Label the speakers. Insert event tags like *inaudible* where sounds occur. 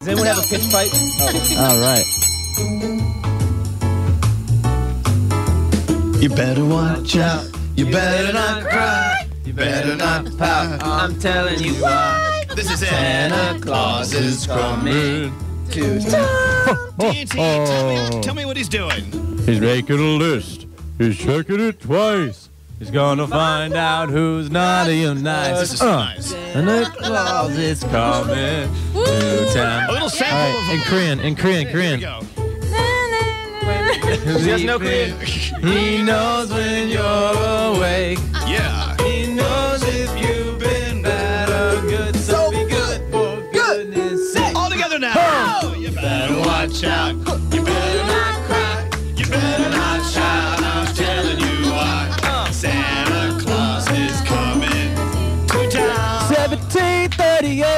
Speaker 1: Does anyone have a pitch pipe?
Speaker 2: All right. You better watch out. You better not cry. You better not pout. *laughs*
Speaker 1: I'm telling you why.
Speaker 2: This is it.
Speaker 1: Santa Claus is coming to town.
Speaker 2: DT, *laughs* tell me, tell me what he's doing.
Speaker 1: He's making a list. He's checking it twice. He's gonna find out who's naughty and nice.
Speaker 2: This is
Speaker 1: Uh,
Speaker 2: nice.
Speaker 1: Santa Claus is coming to town.
Speaker 2: A little sample
Speaker 1: All right, in Korean, in Korean,
Speaker 2: Here
Speaker 1: Korean.
Speaker 2: we go.
Speaker 1: He has no Korean. *laughs* He knows when you're awake.
Speaker 2: Yeah.
Speaker 1: He knows if you've been bad or good. So be good for goodness sake.
Speaker 2: All together now. Oh, you better watch out. You better not cry. You better not shout. I'm telling you why. Santa Claus is coming to town.
Speaker 1: 1738.